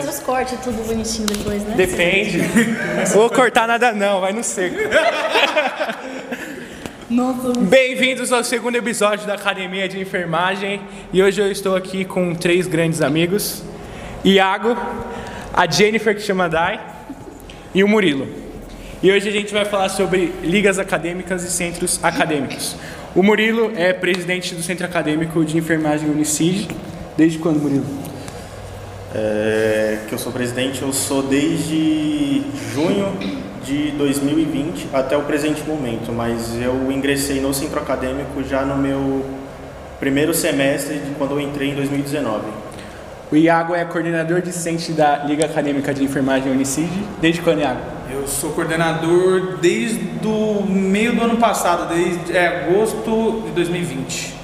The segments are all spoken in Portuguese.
fazer os cortes tudo bonitinho depois, né? Depende. Vou cortar nada não, vai no seco. Bem-vindos ao segundo episódio da Academia de Enfermagem. E hoje eu estou aqui com três grandes amigos: Iago, a Jennifer que chama Dai e o Murilo. E hoje a gente vai falar sobre ligas acadêmicas e centros acadêmicos. O Murilo é presidente do Centro Acadêmico de Enfermagem Unicid. Desde quando, Murilo? É, que eu sou presidente, eu sou desde junho de 2020 até o presente momento, mas eu ingressei no centro acadêmico já no meu primeiro semestre de quando eu entrei em 2019. O Iago é coordenador discente da Liga Acadêmica de Enfermagem Unicid. Desde quando, Iago? Eu sou coordenador desde o meio do ano passado, desde é, agosto de 2020.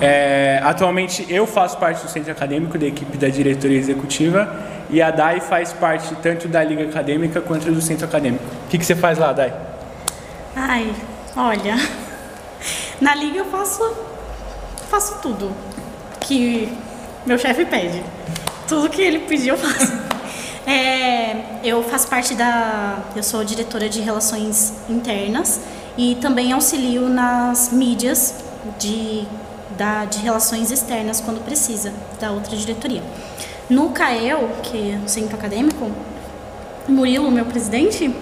É, atualmente eu faço parte do centro acadêmico, da equipe da diretoria executiva, e a Dai faz parte tanto da liga acadêmica quanto do centro acadêmico. O que, que você faz lá, Dai? Ai, olha. Na liga eu faço. faço tudo que meu chefe pede. Tudo que ele pedir eu faço. É, eu faço parte da. Eu sou diretora de relações internas e também auxilio nas mídias de, da, de relações externas quando precisa, da outra diretoria. No CAEL, que é o centro acadêmico, Murilo, meu presidente,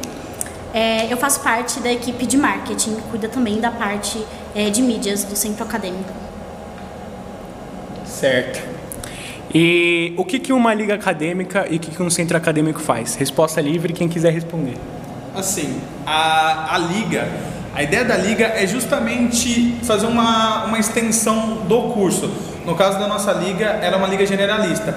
é, eu faço parte da equipe de marketing, que cuida também da parte é, de mídias do centro acadêmico. Certo. E o que, que uma liga acadêmica e o que, que um centro acadêmico faz? Resposta livre, quem quiser responder. Assim, a, a liga, a ideia da liga é justamente fazer uma, uma extensão do curso. No caso da nossa liga, ela é uma liga generalista.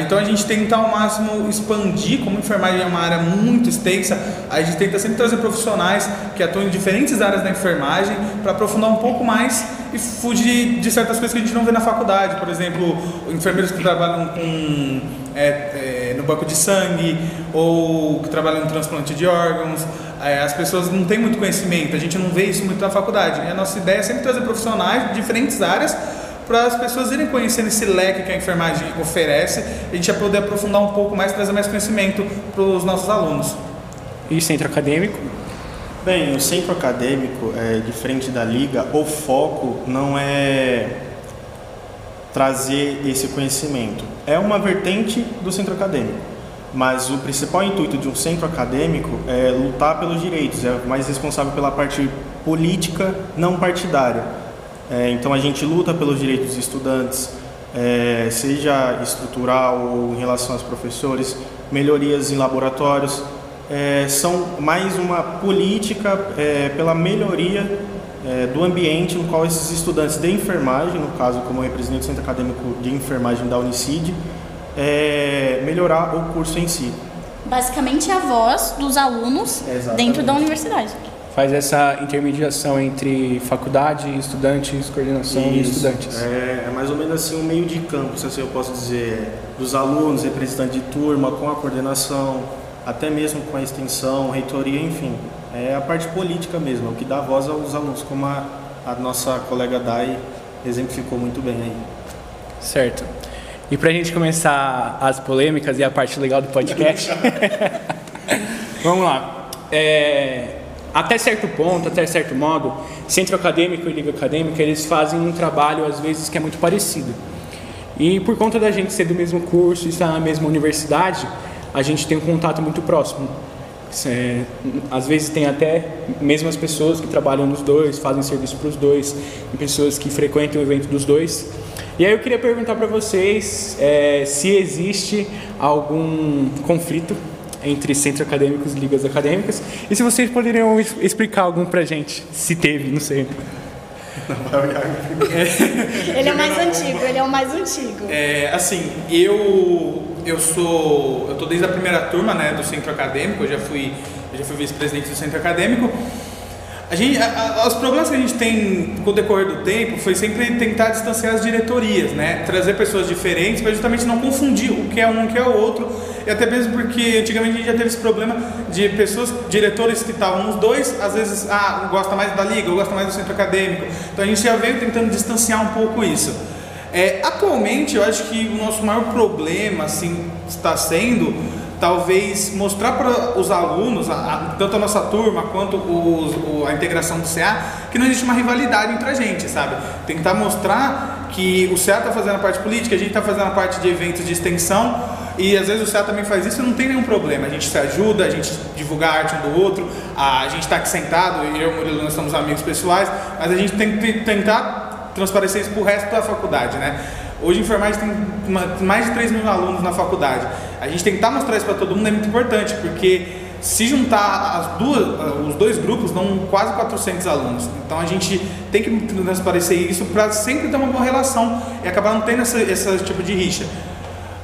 Então a gente tenta ao máximo expandir, como enfermagem é uma área muito extensa, a gente tenta sempre trazer profissionais que atuam em diferentes áreas da enfermagem para aprofundar um pouco mais e fugir de certas coisas que a gente não vê na faculdade. Por exemplo, enfermeiros que trabalham com, é, é, no banco de sangue ou que trabalham no transplante de órgãos. É, as pessoas não têm muito conhecimento, a gente não vê isso muito na faculdade. E a nossa ideia é sempre trazer profissionais de diferentes áreas para as pessoas irem conhecendo esse leque que a enfermagem oferece, a gente já poder aprofundar um pouco mais, trazer mais conhecimento para os nossos alunos. E centro acadêmico? Bem, o centro acadêmico, é, diferente da liga, o foco não é trazer esse conhecimento. É uma vertente do centro acadêmico, mas o principal intuito de um centro acadêmico é lutar pelos direitos, é mais responsável pela parte política, não partidária. É, então a gente luta pelos direitos dos estudantes, é, seja estrutural ou em relação aos professores, melhorias em laboratórios, é, são mais uma política é, pela melhoria é, do ambiente no qual esses estudantes de enfermagem, no caso como representante do Centro Acadêmico de Enfermagem da Unicid, é, melhorar o curso em si. Basicamente é a voz dos alunos Exatamente. dentro da universidade. Faz essa intermediação entre faculdade, estudantes, coordenação e Isso. estudantes. É, é mais ou menos assim um meio de campo, se assim eu posso dizer, dos alunos, representante de turma, com a coordenação, até mesmo com a extensão, reitoria, enfim. É a parte política mesmo, é o que dá voz aos alunos, como a, a nossa colega Dai exemplificou muito bem aí. Certo. E pra gente começar as polêmicas e a parte legal do podcast, vamos lá. É, até certo ponto, até certo modo, centro acadêmico e liga acadêmica, eles fazem um trabalho às vezes que é muito parecido. E por conta da gente ser do mesmo curso estar na mesma universidade, a gente tem um contato muito próximo. Às vezes tem até mesmo as pessoas que trabalham nos dois, fazem serviço para os dois, e pessoas que frequentam o evento dos dois. E aí eu queria perguntar para vocês é, se existe algum conflito entre centros acadêmicos e ligas acadêmicas, e se vocês poderiam explicar algum pra gente, se teve, não sei. Ele é o mais antigo, ele é o mais antigo. É, assim, eu eu sou eu tô desde a primeira turma, né, do centro acadêmico, eu já fui eu já fui vice-presidente do centro acadêmico. A gente, a- a- os problemas que a gente tem com o decorrer do tempo foi sempre tentar distanciar as diretorias, né? Trazer pessoas diferentes para justamente não confundir o que é um, o que é o outro. E até mesmo porque antigamente a gente já teve esse problema de pessoas, diretores que estavam nos dois, às vezes, ah, gosta mais da liga, ou gosta mais do centro acadêmico. Então a gente já veio tentando distanciar um pouco isso. É, atualmente, eu acho que o nosso maior problema assim, está sendo talvez mostrar para os alunos, a, a, tanto a nossa turma quanto os, o, a integração do CA, que não existe uma rivalidade entre a gente, sabe? Tentar mostrar que o CA está fazendo a parte política, a gente está fazendo a parte de eventos de extensão e às vezes o CA também faz isso e não tem nenhum problema. A gente se ajuda, a gente divulga a arte um do outro, a, gente está aqui sentado, eu e o Murilo nós somos amigos pessoais, mas a gente tem que tentar transparecer isso para o resto da faculdade, né? Hoje, enfermagem tem mais de 3 mil alunos na faculdade. A gente tentar mostrar isso para todo mundo é muito importante, porque se juntar as duas, os dois grupos, dão quase 400 alunos. Então a gente tem que transparecer isso para sempre ter uma boa relação e acabar não tendo esse tipo de rixa.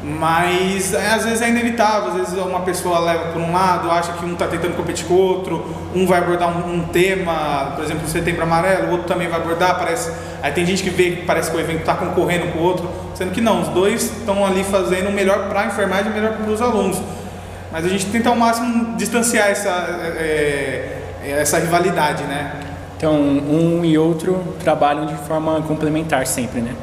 Mas é, às vezes é inevitável, às vezes uma pessoa leva por um lado, acha que um está tentando competir com o outro, um vai abordar um, um tema, por exemplo, o setembro amarelo, o outro também vai abordar, parece. Aí tem gente que vê que parece que o evento está concorrendo com o outro, sendo que não, os dois estão ali fazendo o melhor para a enfermagem e o melhor para os alunos. Mas a gente tenta ao máximo distanciar essa, é, é, essa rivalidade, né? Então, um e outro trabalham de forma complementar sempre, né?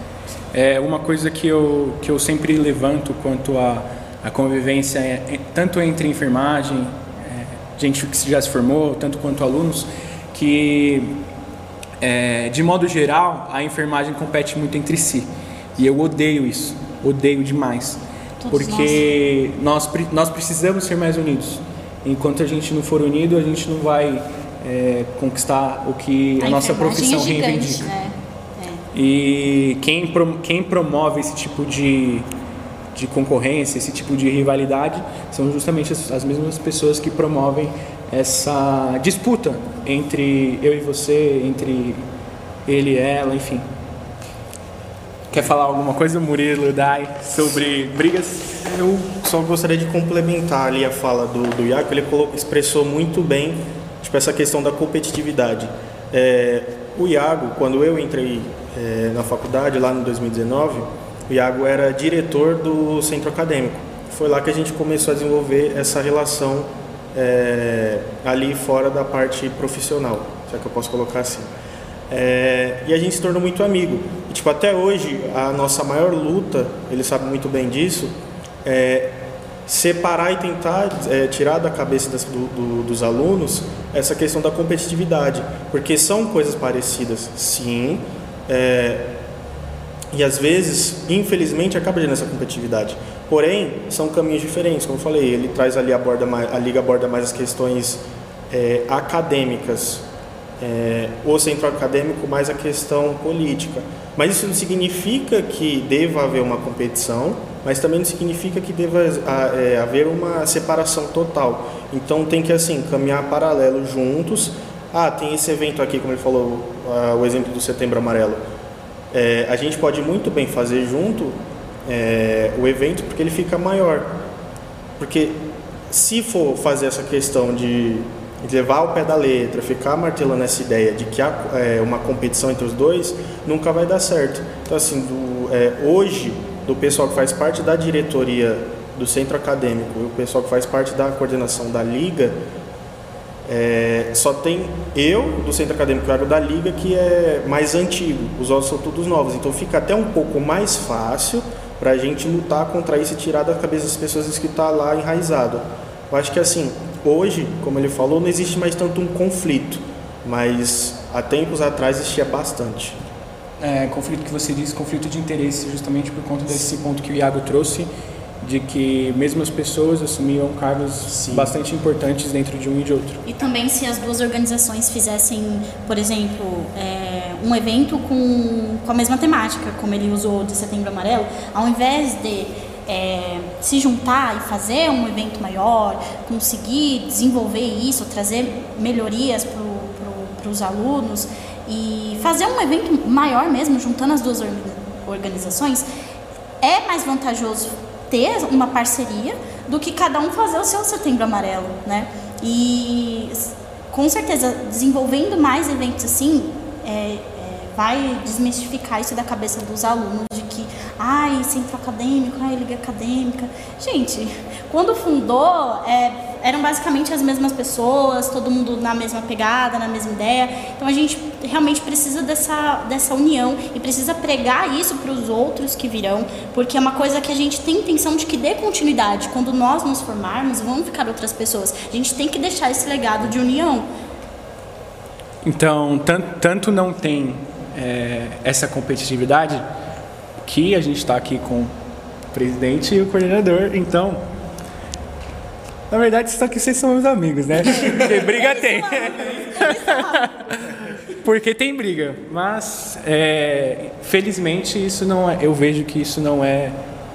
É uma coisa que eu, que eu sempre levanto quanto à a, a, convivência, é, é, tanto entre enfermagem, é, gente que já se formou, tanto quanto alunos, que é, de modo geral a enfermagem compete muito entre si. E eu odeio isso, odeio demais. Todos porque nós. nós, nós precisamos ser mais unidos. Enquanto a gente não for unido, a gente não vai conquistar o que a, a nossa profissão é gigante, reivindica. Né? E quem, quem promove esse tipo de, de concorrência, esse tipo de rivalidade, são justamente as, as mesmas pessoas que promovem essa disputa entre eu e você, entre ele e ela, enfim. Quer falar alguma coisa, Murilo, Dai, sobre brigas? Eu só gostaria de complementar ali a fala do, do Iaco, ele colocou, expressou muito bem tipo, essa questão da competitividade. É, o Iago, quando eu entrei é, na faculdade, lá no 2019, o Iago era diretor do centro acadêmico. Foi lá que a gente começou a desenvolver essa relação é, ali fora da parte profissional, se é que eu posso colocar assim. É, e a gente se tornou muito amigo. E, tipo, até hoje, a nossa maior luta, ele sabe muito bem disso, é separar e tentar é, tirar da cabeça das, do, do, dos alunos essa questão da competitividade, porque são coisas parecidas, sim, é, e às vezes, infelizmente, acaba gerando essa competitividade. Porém, são caminhos diferentes, como eu falei, ele traz ali mais, a liga aborda mais as questões é, acadêmicas, é, o centro acadêmico mais a questão política. Mas isso não significa que deva haver uma competição, mas também não significa que deva é, haver uma separação total. Então tem que assim caminhar paralelo juntos. Ah, tem esse evento aqui, como ele falou, uh, o exemplo do Setembro Amarelo. É, a gente pode muito bem fazer junto é, o evento porque ele fica maior. Porque se for fazer essa questão de levar o pé da letra, ficar martelando essa ideia de que há é, uma competição entre os dois, nunca vai dar certo. Então, assim, do, é, hoje, do pessoal que faz parte da diretoria do centro acadêmico e o pessoal que faz parte da coordenação da liga, é, só tem eu do centro acadêmico e da liga que é mais antigo, os outros são todos novos, então fica até um pouco mais fácil para a gente lutar contra isso e tirar da cabeça das pessoas que está lá enraizado. Eu acho que assim, hoje, como ele falou, não existe mais tanto um conflito, mas há tempos atrás existia bastante. É, conflito que você disse, conflito de interesse, justamente por conta desse ponto que o Iago trouxe, de que mesmo as pessoas assumiam cargos Sim. bastante importantes dentro de um e de outro. E também se as duas organizações fizessem, por exemplo, é, um evento com, com a mesma temática, como ele usou de Setembro Amarelo, ao invés de é, se juntar e fazer um evento maior, conseguir desenvolver isso, trazer melhorias para os alunos e fazer um evento maior mesmo, juntando as duas organizações, é mais vantajoso ter uma parceria do que cada um fazer o seu setembro amarelo, né? E com certeza, desenvolvendo mais eventos assim, é, é, vai desmistificar isso da cabeça dos alunos de que, ai, centro acadêmico, ai, liga acadêmica. Gente, quando fundou, é, eram basicamente as mesmas pessoas, todo mundo na mesma pegada, na mesma ideia. Então a gente realmente precisa dessa, dessa união e precisa pregar isso para os outros que virão, porque é uma coisa que a gente tem intenção de que dê continuidade. Quando nós nos formarmos, vão ficar outras pessoas. A gente tem que deixar esse legado de união. Então, tanto, tanto não tem é, essa competitividade que a gente está aqui com o presidente e o coordenador. Então, na verdade, só que vocês são meus amigos, né? Porque briga tem. Porque tem briga, mas é, felizmente isso não é. Eu vejo que isso não é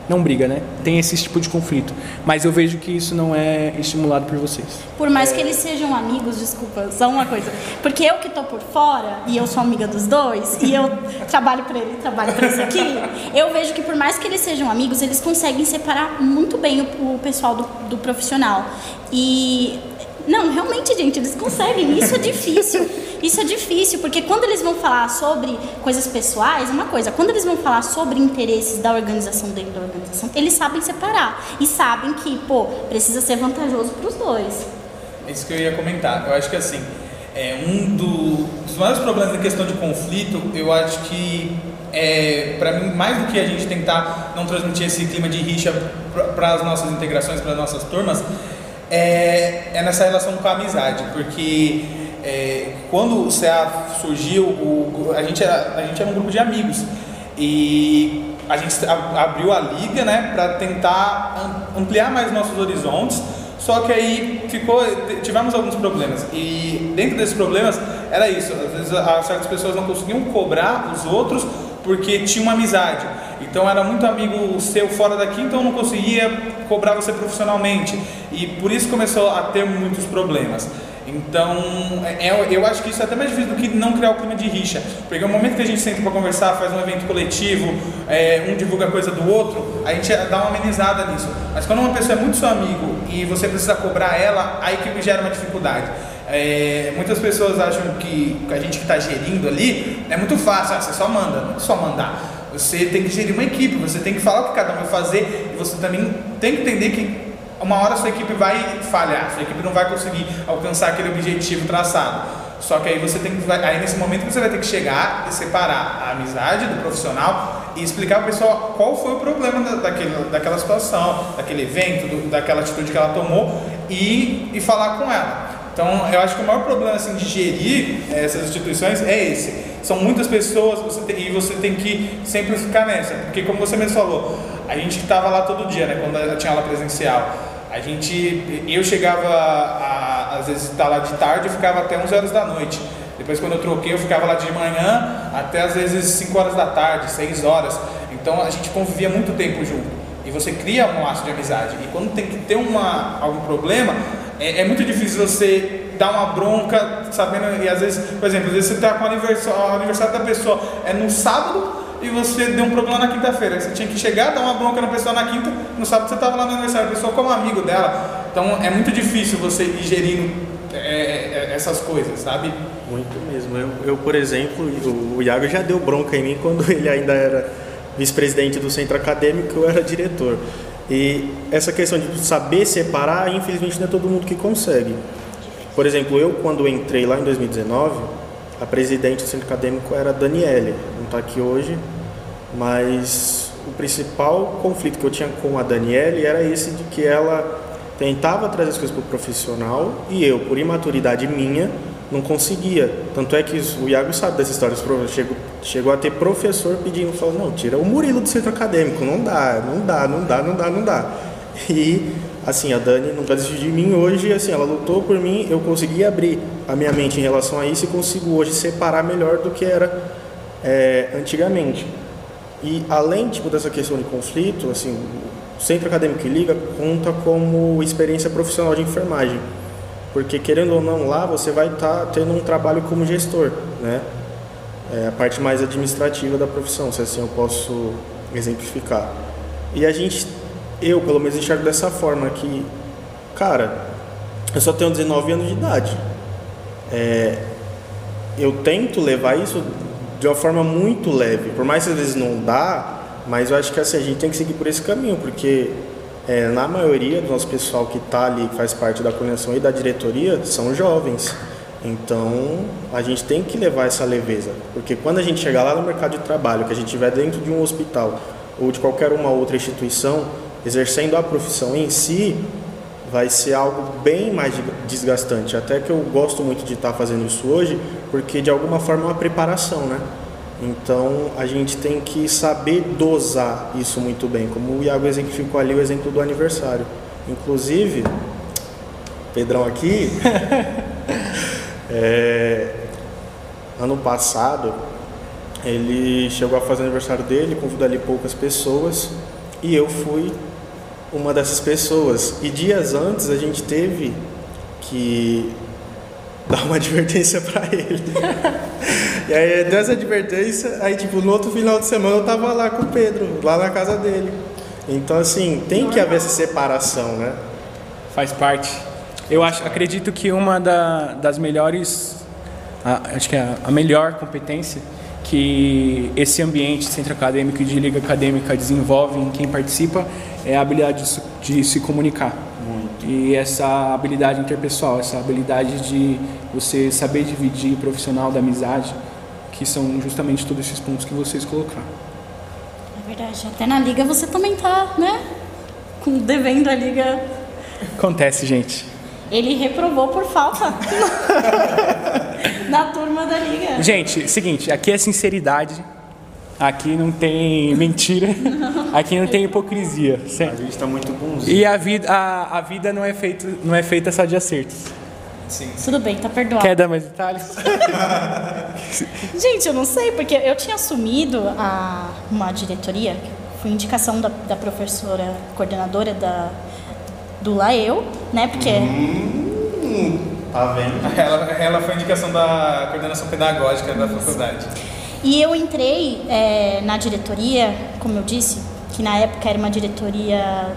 não briga, né? Tem esse tipo de conflito. Mas eu vejo que isso não é estimulado por vocês. Por mais que eles sejam amigos, desculpa, só uma coisa. Porque eu que tô por fora, e eu sou amiga dos dois, e eu trabalho para ele, trabalho para esse aqui, eu vejo que por mais que eles sejam amigos, eles conseguem separar muito bem o, o pessoal do, do profissional. E não, realmente, gente, eles conseguem. Isso é difícil. Isso é difícil, porque quando eles vão falar sobre coisas pessoais, uma coisa. Quando eles vão falar sobre interesses da organização dentro da organização, eles sabem separar. E sabem que, pô, precisa ser vantajoso para os dois. Isso que eu ia comentar. Eu acho que, assim, é um do, dos maiores problemas da questão de conflito, eu acho que é, para mim, mais do que a gente tentar não transmitir esse clima de rixa para as nossas integrações, para as nossas turmas, é, é nessa relação com a amizade, porque é, quando o CA surgiu, o, a, gente era, a gente era um grupo de amigos e a gente abriu a liga né, para tentar ampliar mais nossos horizontes, só que aí ficou, tivemos alguns problemas e dentro desses problemas era isso, às vezes certas pessoas não conseguiam cobrar os outros porque tinha uma amizade. Então era muito amigo seu fora daqui, então não conseguia cobrar você profissionalmente. E por isso começou a ter muitos problemas. Então, é, é eu acho que isso é até mais difícil do que não criar o clima de rixa. Porque no momento que a gente senta para conversar, faz um evento coletivo, é, um divulga coisa do outro, a gente dá uma amenizada nisso. Mas quando uma pessoa é muito seu amigo e você precisa cobrar ela, aí que gera uma dificuldade. É, muitas pessoas acham que a gente que está gerindo ali é muito fácil, ah, você só manda, não é só mandar. Você tem que gerir uma equipe, você tem que falar o que cada um vai fazer e você também tem que entender que uma hora sua equipe vai falhar, sua equipe não vai conseguir alcançar aquele objetivo traçado. Só que aí você tem que, aí nesse momento você vai ter que chegar e separar a amizade do profissional e explicar para o pessoal qual foi o problema da, daquele, daquela situação, daquele evento, do, daquela atitude que ela tomou e, e falar com ela. Então, eu acho que o maior problema assim, de gerir essas instituições é esse. São muitas pessoas você tem, e você tem que sempre ficar nessa. Porque, como você mesmo falou, a gente estava lá todo dia, né, quando tinha aula presencial. A gente, eu chegava, a, às vezes, estar tá lá de tarde e ficava até 11 horas da noite. Depois, quando eu troquei, eu ficava lá de manhã até às vezes 5 horas da tarde, 6 horas. Então, a gente convivia muito tempo junto. E você cria um laço de amizade. E quando tem que ter uma, algum problema, é, é, muito difícil você dar uma bronca, sabendo, e às vezes, por exemplo, às vezes você está com o aniversário, aniversário da pessoa é no sábado e você deu um problema na quinta-feira. Você tinha que chegar, dar uma bronca na pessoa na quinta, no sábado você estava lá no aniversário, a pessoa como amigo dela. Então é muito difícil você ir gerindo é, é, essas coisas, sabe? Muito mesmo. Eu, eu, por exemplo, o, o Iago já deu bronca em mim quando ele ainda era vice-presidente do centro acadêmico, eu era diretor. E essa questão de saber separar, infelizmente não é todo mundo que consegue. Por exemplo, eu quando entrei lá em 2019, a presidente do centro acadêmico era a Daniele, não está aqui hoje, mas o principal conflito que eu tinha com a Daniele era esse de que ela tentava trazer as coisas para o profissional e eu, por imaturidade minha, não conseguia. Tanto é que o Iago sabe dessa história. Chegou, chegou a ter professor pedindo, falou, não, tira o Murilo do centro acadêmico, não dá, não dá, não dá, não dá, não dá. E assim, a Dani nunca desistiu de mim hoje, assim, ela lutou por mim, eu consegui abrir a minha mente em relação a isso e consigo hoje separar melhor do que era é, antigamente. E além tipo, dessa questão de conflito, assim, o Centro Acadêmico Liga conta como experiência profissional de enfermagem. Porque querendo ou não lá, você vai estar tá tendo um trabalho como gestor, né? É a parte mais administrativa da profissão, se assim eu posso exemplificar. E a gente, eu pelo menos enxergo dessa forma que, cara, eu só tenho 19 anos de idade. É, eu tento levar isso de uma forma muito leve, por mais que às vezes não dá, mas eu acho que assim, a gente tem que seguir por esse caminho, porque é, na maioria do nosso pessoal que está ali, que faz parte da coordenação e da diretoria, são jovens. Então, a gente tem que levar essa leveza, porque quando a gente chegar lá no mercado de trabalho, que a gente estiver dentro de um hospital ou de qualquer uma outra instituição, exercendo a profissão em si, vai ser algo bem mais desgastante. Até que eu gosto muito de estar fazendo isso hoje, porque de alguma forma é uma preparação, né? Então a gente tem que saber dosar isso muito bem, como o Iago exemplificou ali o exemplo do aniversário. Inclusive, Pedrão aqui, é, ano passado, ele chegou a fazer o aniversário dele, convidou ali poucas pessoas e eu fui uma dessas pessoas. E dias antes a gente teve que dar uma advertência para ele. e aí deu essa advertência, aí tipo, no outro final de semana eu tava lá com o Pedro, lá na casa dele. Então assim, tem que haver essa separação, né? Faz parte. Eu acho, acredito que uma da, das melhores, a, acho que é a melhor competência que esse ambiente centro acadêmico e de liga acadêmica desenvolve em quem participa é a habilidade de, de se comunicar. Muito. E essa habilidade interpessoal, essa habilidade de você saber dividir profissional da amizade, que são justamente todos esses pontos que vocês colocaram. É verdade. Até na liga você também tá, né? Com, devendo a liga. Acontece, gente. Ele reprovou por falta na turma da liga. Gente, seguinte, aqui é sinceridade Aqui não tem mentira, aqui não tem hipocrisia. A gente está muito bonzinho. E a vida, a, a vida não, é feito, não é feita só de acertos. Sim. Tudo bem, tá perdoado. Quer dar mais detalhes? gente, eu não sei, porque eu tinha assumido a, uma diretoria, foi indicação da, da professora coordenadora da, do LAEU, né? Porque. Hum, tá vendo? Ela, ela foi indicação da coordenação pedagógica da faculdade. E eu entrei é, na diretoria, como eu disse, que na época era uma diretoria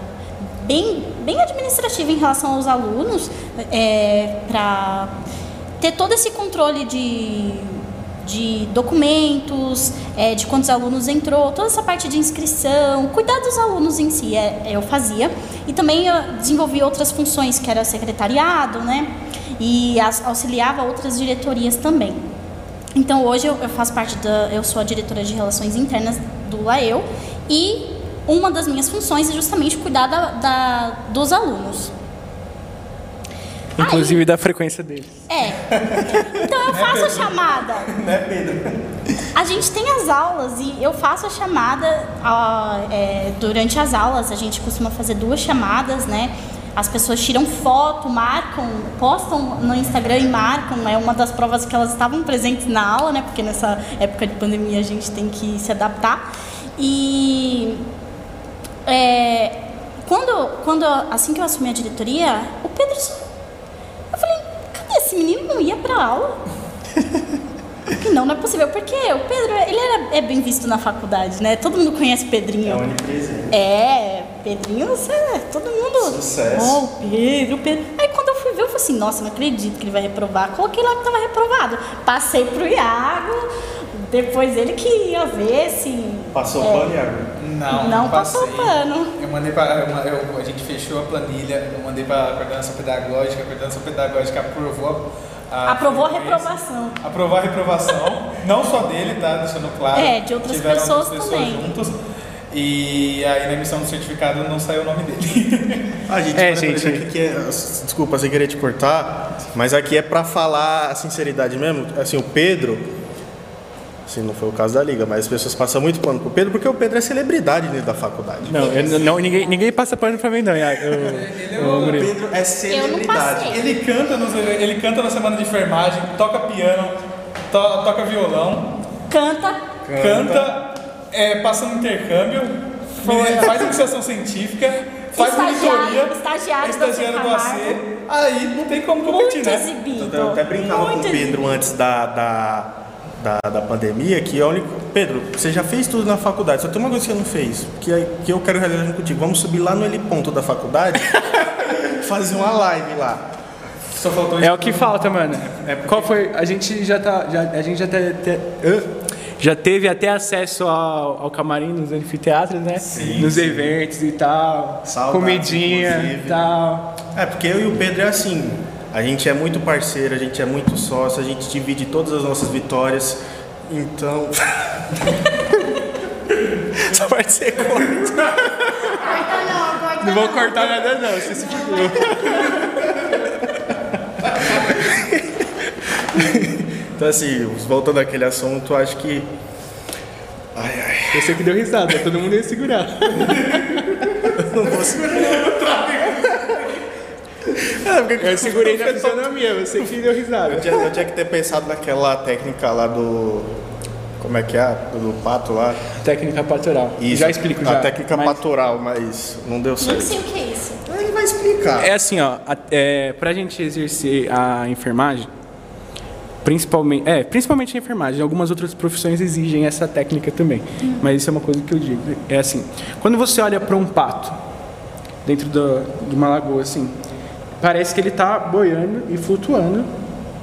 bem, bem administrativa em relação aos alunos, é, para ter todo esse controle de, de documentos, é, de quantos alunos entrou, toda essa parte de inscrição, cuidar dos alunos em si, é, eu fazia. E também eu desenvolvi outras funções, que era secretariado, né? E auxiliava outras diretorias também. Então hoje eu, eu faço parte da, eu sou a diretora de relações internas do LAEU e uma das minhas funções é justamente cuidar da, da dos alunos. Inclusive Aí, da frequência deles. É. Então eu faço a chamada. Né, Pedro? A gente tem as aulas e eu faço a chamada uh, é, durante as aulas. A gente costuma fazer duas chamadas, né? As pessoas tiram foto, marcam, postam no Instagram e marcam. É uma das provas que elas estavam presentes na aula, né? Porque nessa época de pandemia a gente tem que se adaptar. E é, quando, quando assim que eu assumi a diretoria, o Pedro, eu falei, cadê esse menino? Não ia para aula. Não, não é possível, porque o Pedro, ele era, é bem visto na faculdade, né? Todo mundo conhece Pedrinho. É onipresente. É, Pedrinho, você, todo mundo. Sucesso. Oh, Pedro, Pedro. Aí quando eu fui ver, eu falei assim, nossa, não acredito que ele vai reprovar. Coloquei lá que tava reprovado. Passei pro Iago, depois ele que ia ver se. Passou o é, pano, Iago? Não, não, não passou pano. Eu mandei para. a gente fechou a planilha, eu mandei para a coordenação pedagógica, a coordenação pedagógica aprovou a Aprovou a reprovação. Aprovou a reprovação, não só dele, tá? Deixando claro. É, de outras pessoas, pessoas também. juntos. E aí na emissão do certificado não saiu o nome dele. A gente, é, gente. Aqui é, desculpa, sem querer te cortar, mas aqui é para falar a sinceridade mesmo. Assim, o Pedro, Assim, não foi o caso da liga, mas as pessoas passam muito pano pro Pedro porque o Pedro é celebridade dentro da faculdade. Não, eu, não ninguém, ninguém passa pano pra mim, não. Eu, eu, o Pedro é celebridade. Ele canta, no, ele canta na semana de enfermagem, toca piano, to, toca violão. Canta. Canta, é, passa no intercâmbio, faz iniciação científica, faz monitoria. Estagiário, estagiário do AC. Aí não tem como competir, Muito né? Exibido. Eu até brincava Muito com o Pedro exibido. antes da, da da, da pandemia que a única. Pedro, você já fez tudo na faculdade, só tem uma coisa que você não fez, que, é, que eu quero realizar contigo. Vamos subir lá no L ponto da faculdade, fazer uma live lá. Só faltou É o que falta, mano. É Qual foi? A gente já tá. Já, a gente já tá, já teve até acesso ao, ao camarim nos anfiteatros, né? Sim, nos sim. eventos e tal. Saudades, comidinha inclusive. e tal. É, porque eu e o Pedro é assim A gente é muito parceiro, a gente é muito sócio, a gente divide todas as nossas vitórias. Então. Essa parte você corta. Corta não, corta Não vou cortar nada não, você se fudeu. Então, assim, voltando àquele assunto, acho que. Ai, ai. Eu sei que deu risada, todo mundo ia segurar. Não vou segurar. É, porque Eu segurei na fisionomia, você que deu risada. Eu tinha, eu tinha que ter pensado naquela técnica lá do. Como é que é? Do pato lá. Técnica patoral. Isso, Já explico já. A técnica mas- patoral, mas não deu certo. sei o que é isso. Ele vai explicar. É assim, ó, a- é, pra gente exercer a enfermagem, principalmente, é, principalmente a enfermagem, algumas outras profissões exigem essa técnica também, mas isso é uma coisa que eu digo, é assim, quando você olha para um pato dentro do- de uma lagoa assim, parece que ele tá boiando e flutuando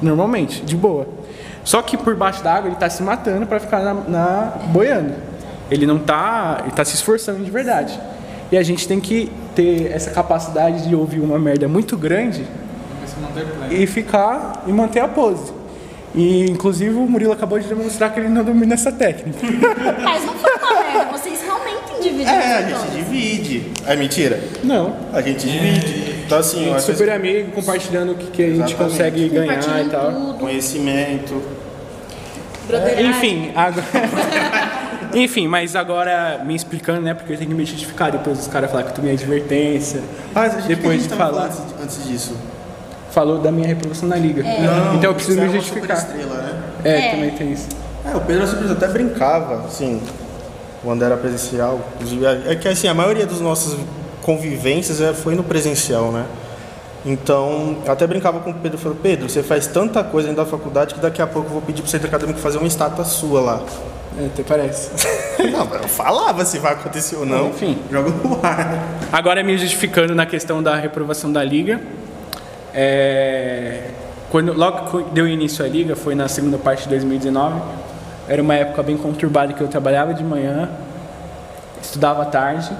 normalmente, de boa. Só que por baixo d'água ele tá se matando para ficar na, na- boiando. Ele não tá, ele tá se esforçando de verdade. E a gente tem que ter essa capacidade de ouvir uma merda muito grande e ficar e manter a pose. E inclusive o Murilo acabou de demonstrar que ele não domina essa técnica. Mas não foi uma merda, vocês realmente dividiram É, a gente divide. É mentira? Não. A gente divide. Então, assim, eu acho Super amigo, compartilhando o que, que a gente Exatamente. consegue ganhar e Compartilhando tal. tudo. conhecimento. broderagem. Enfim, agora... Enfim, mas agora me explicando, né? Porque eu tenho que me justificar depois dos caras falar que eu tomei advertência. Ah, a gente- Depois a gente de tava falar. falando Antes, antes disso. Falou da minha reprovação na liga. Não, então eu preciso me uma justificar. superestrela, né? É, É. também tem isso. É, o Pedro Super até brincava, assim, quando era presencial. Inclusive, É que assim, a maioria das nossas convivências é, foi no presencial, né? Então, eu até brincava com o Pedro, falou, Pedro, você faz tanta coisa dentro da faculdade que daqui a pouco eu vou pedir pro centro acadêmico fazer uma estátua sua lá. É, até parece. não, mas eu falava se vai acontecer ou não. Enfim. Joga no ar. Agora me justificando na questão da reprovação da liga. É, quando, logo que deu início à liga, foi na segunda parte de 2019. Era uma época bem conturbada que eu trabalhava de manhã, estudava à tarde,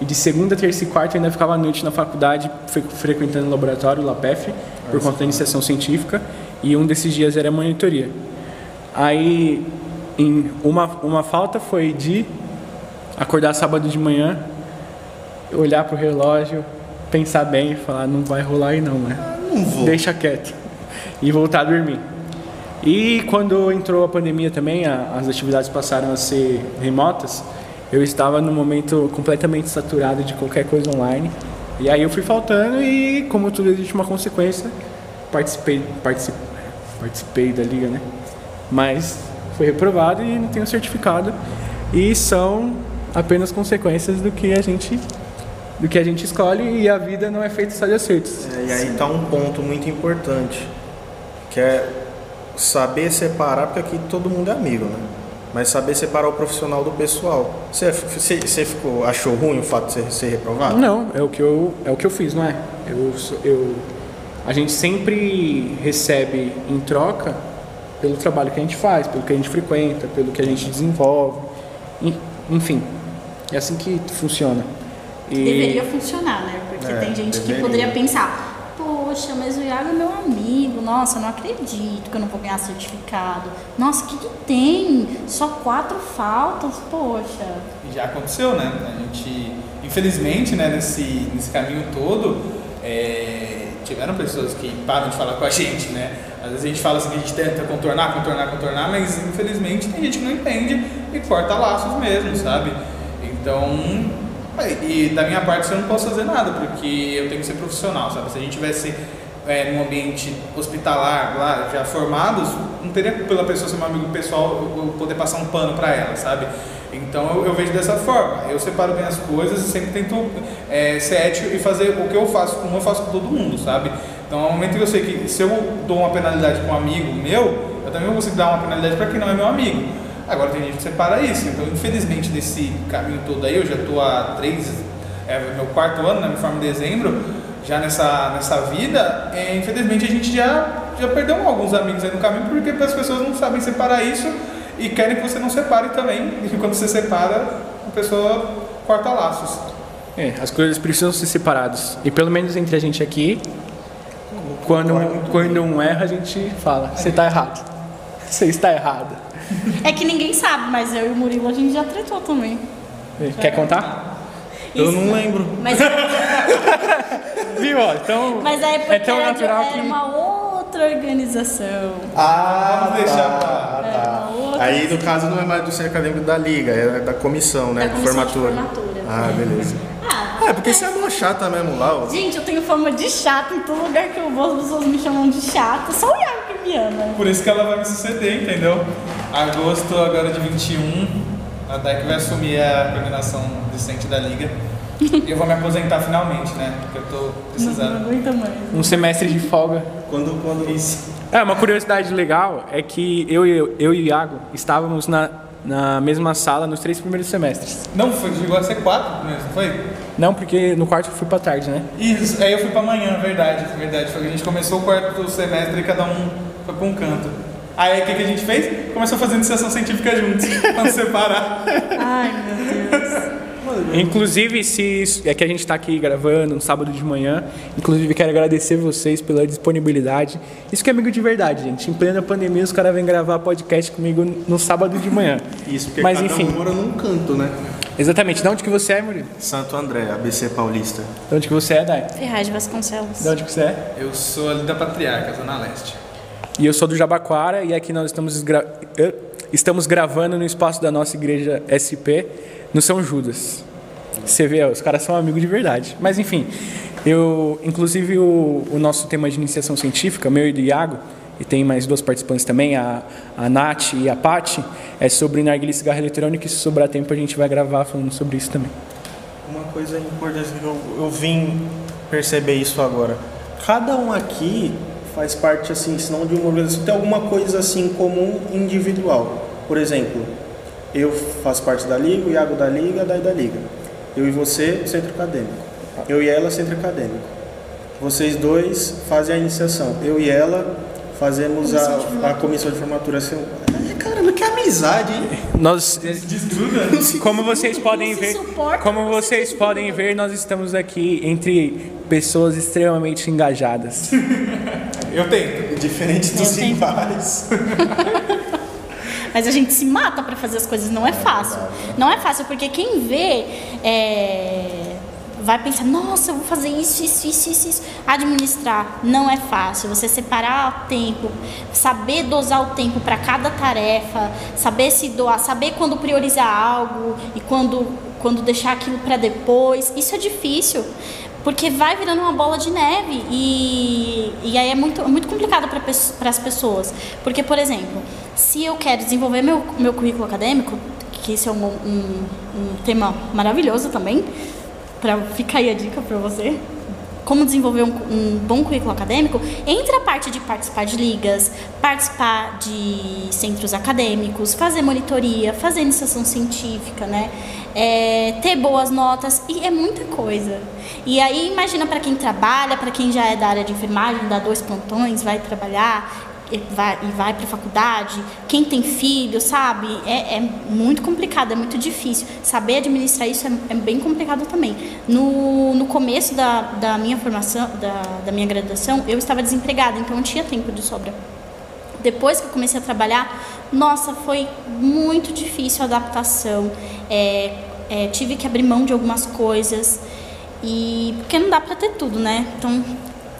e de segunda, terça e quarta eu ainda ficava à noite na faculdade, fre- frequentando o laboratório, o LAPEF, por conta da iniciação científica, e um desses dias era monitoria. Aí, em uma, uma falta foi de acordar sábado de manhã, olhar pro relógio, pensar bem e falar, não vai rolar aí não, né? Vou. Deixa quieto. E voltar a dormir. E quando entrou a pandemia também, a- as atividades passaram a ser remotas, eu estava no momento completamente saturado de qualquer coisa online. E aí eu fui faltando e, como tudo existe uma consequência, participei, particip, participei da liga, né? Mas foi reprovado e não tenho certificado. E são apenas consequências do que a gente do que a gente escolhe e a vida não é feita só de acertos. É, e aí tá um ponto muito importante, que é saber separar, porque aqui todo mundo é amigo, né? Mas saber separar o profissional do pessoal. Você, você, você ficou, achou ruim o fato de você ser reprovado? Não, é o que eu, é o que eu fiz, não é? Eu, eu, a gente sempre recebe em troca pelo trabalho que a gente faz, pelo que a gente frequenta, pelo que a gente desenvolve, en- enfim, é assim que funciona. E Deveria funcionar, né? Porque É, tem gente que deveria. poderia pensar, poxa, mas o Iago é meu amigo, nossa, eu não acredito que eu não vou ganhar certificado. Nossa, o que, que tem? Só quatro faltas, poxa. E já aconteceu, né? A gente, infelizmente, né, nesse, nesse caminho todo, é, tiveram pessoas que param de falar com a gente, né? Às vezes a gente fala assim que a gente tenta contornar, contornar, contornar, mas infelizmente tem gente que não entende e corta laços mesmo, sabe? Então, e da minha parte eu não posso fazer nada, porque eu tenho que ser profissional, sabe? Se a gente tivesse é, num ambiente hospitalar, lá, já formados, não teria pela pessoa ser um amigo pessoal eu poder passar um pano para ela, sabe? Então eu, eu vejo dessa forma. Eu separo bem as coisas e sempre tento é, ser ético e fazer o que eu faço, como eu faço com todo mundo, sabe? Então, ao momento que eu sei que se eu dou uma penalidade para um amigo meu, eu também vou conseguir dar uma penalidade para quem não é meu amigo. Agora tem gente que separa isso. Então, infelizmente, nesse caminho todo aí, eu já estou há três, é meu quarto ano, né? Me formo em dezembro, já nessa, nessa vida, é, infelizmente a gente já, já perdeu alguns amigos aí no caminho porque as pessoas não sabem separar isso e querem que você não separe também. E quando você separa, a pessoa corta laços. é, as coisas precisam ser separadas. E pelo menos entre a gente aqui, quando, quando um erra, a gente fala, você tá errado. Você está errado. É que ninguém sabe, mas eu e o Murilo a gente já tretou também. Quer contar? Eu Isso- não lembro. Mas, Viu? ó, Então, mas é porque é tão era, de- natural era que... uma outra organização. Ah, Vamos deixar pra- Era uma outra. Aí, no caso, não é mais do centro acadêmico da Liga, é da comissão, né? Da comissão de formatura. formatura. Ah, beleza. Ah, É, porque você é uma chata mesmo lá, ó. Gente, eu tenho fama de chato em todo lugar que eu vou, as pessoas me chamam de chato. Só o me ama. Por isso que ela vai me suceder, entendeu? Agosto agora de 21, a que vai assumir a coordenação decente da liga. E eu vou me aposentar finalmente, né? Porque eu tô Não, não precisando. aguenta mais. Um semestre de folga. Quando, quando... Isso. É, uma curiosidade legal é que eu, e- eu e o Iago estávamos na, na mesma sala nos três primeiros semestres. Não, foi, chegou a ser quatro mesmo, não foi? Não, porque no quarto eu fui pra tarde, né? Isso, aí eu fui pra manhã, verdade, verdade. Foi que a gente começou o quarto semestre e cada um foi pra um canto. Aí o que, que a gente fez? Começou a fazer iniciação científica juntos, pra não separar. Ai, meu Deus. Inclusive, se é que a gente está aqui gravando no sábado de manhã, inclusive quero agradecer vocês pela disponibilidade. Isso que é amigo de verdade, gente. Em plena pandemia, os caras vêm gravar podcast comigo no sábado de manhã. Isso, porque Mas cada enfim, um mora num canto, né? exatamente. De onde que você é, Murilo? Santo André, ABC Paulista. De onde que você é, Dai? Ferraz de Vasconcelos. De onde que você é? Eu sou ali da Patriarca, Zona Leste. E eu sou do Jabaquara e aqui nós estamos, gra- estamos gravando no espaço da nossa igreja SP, no São Judas. Você vê, os caras são amigos de verdade. Mas enfim, eu, inclusive o, o nosso tema de iniciação científica, meu e do Iago, e tem mais duas participantes também, a, a Nath e a Paty, é sobre narguilha e cigarro eletrônico e se sobrar tempo a gente vai gravar falando sobre isso também. Uma coisa importante que eu, eu vim perceber isso agora. Cada um aqui faz parte, assim, se não de uma organização, tem alguma coisa assim comum individual. Por exemplo, eu faço parte da Liga, o Iago da Liga, a Dai da Liga. Eu e você, centro acadêmico. Eu e ela, centro acadêmico. Vocês dois fazem a iniciação. Eu e ela fazemos a, a comissão de formatura. Assim, caramba, que amizade, hein? Nós, Desgruda? como vocês podem ver, como vocês podem ver, nós estamos aqui entre pessoas extremamente engajadas. Eu tento. Diferente dos Eu rivais. Mas a gente se mata pra fazer as coisas, não é fácil. Não é fácil, porque quem vê é, vai pensar, nossa, eu vou fazer isso, isso, isso, isso, isso. Administrar não é fácil. Você separar o tempo, saber dosar o tempo para cada tarefa, saber se doar, saber quando priorizar algo e quando, quando deixar aquilo para depois. Isso é difícil. Porque vai virando uma bola de neve e, e aí é muito, muito complicado para as pessoas. Porque, por exemplo, se eu quero desenvolver meu, meu currículo acadêmico, que isso é um, um, um tema maravilhoso também, para ficar aí a dica para você, como desenvolver um, um bom currículo acadêmico, entra a parte de participar de ligas, participar de centros acadêmicos, fazer monitoria, fazer iniciação científica, né? É, ter boas notas e é muita coisa. E aí imagina para quem trabalha, para quem já é da área de enfermagem, dá dois plantões, vai trabalhar e vai, vai para faculdade, quem tem filho, sabe? É, é muito complicado, é muito difícil. Saber administrar isso é, é bem complicado também. No, no começo da, da minha formação, da, da minha graduação, eu estava desempregada, então não tinha tempo de sobra. Depois que eu comecei a trabalhar, nossa, foi muito difícil a adaptação. É, é, tive que abrir mão de algumas coisas. E porque não dá para ter tudo, né? Então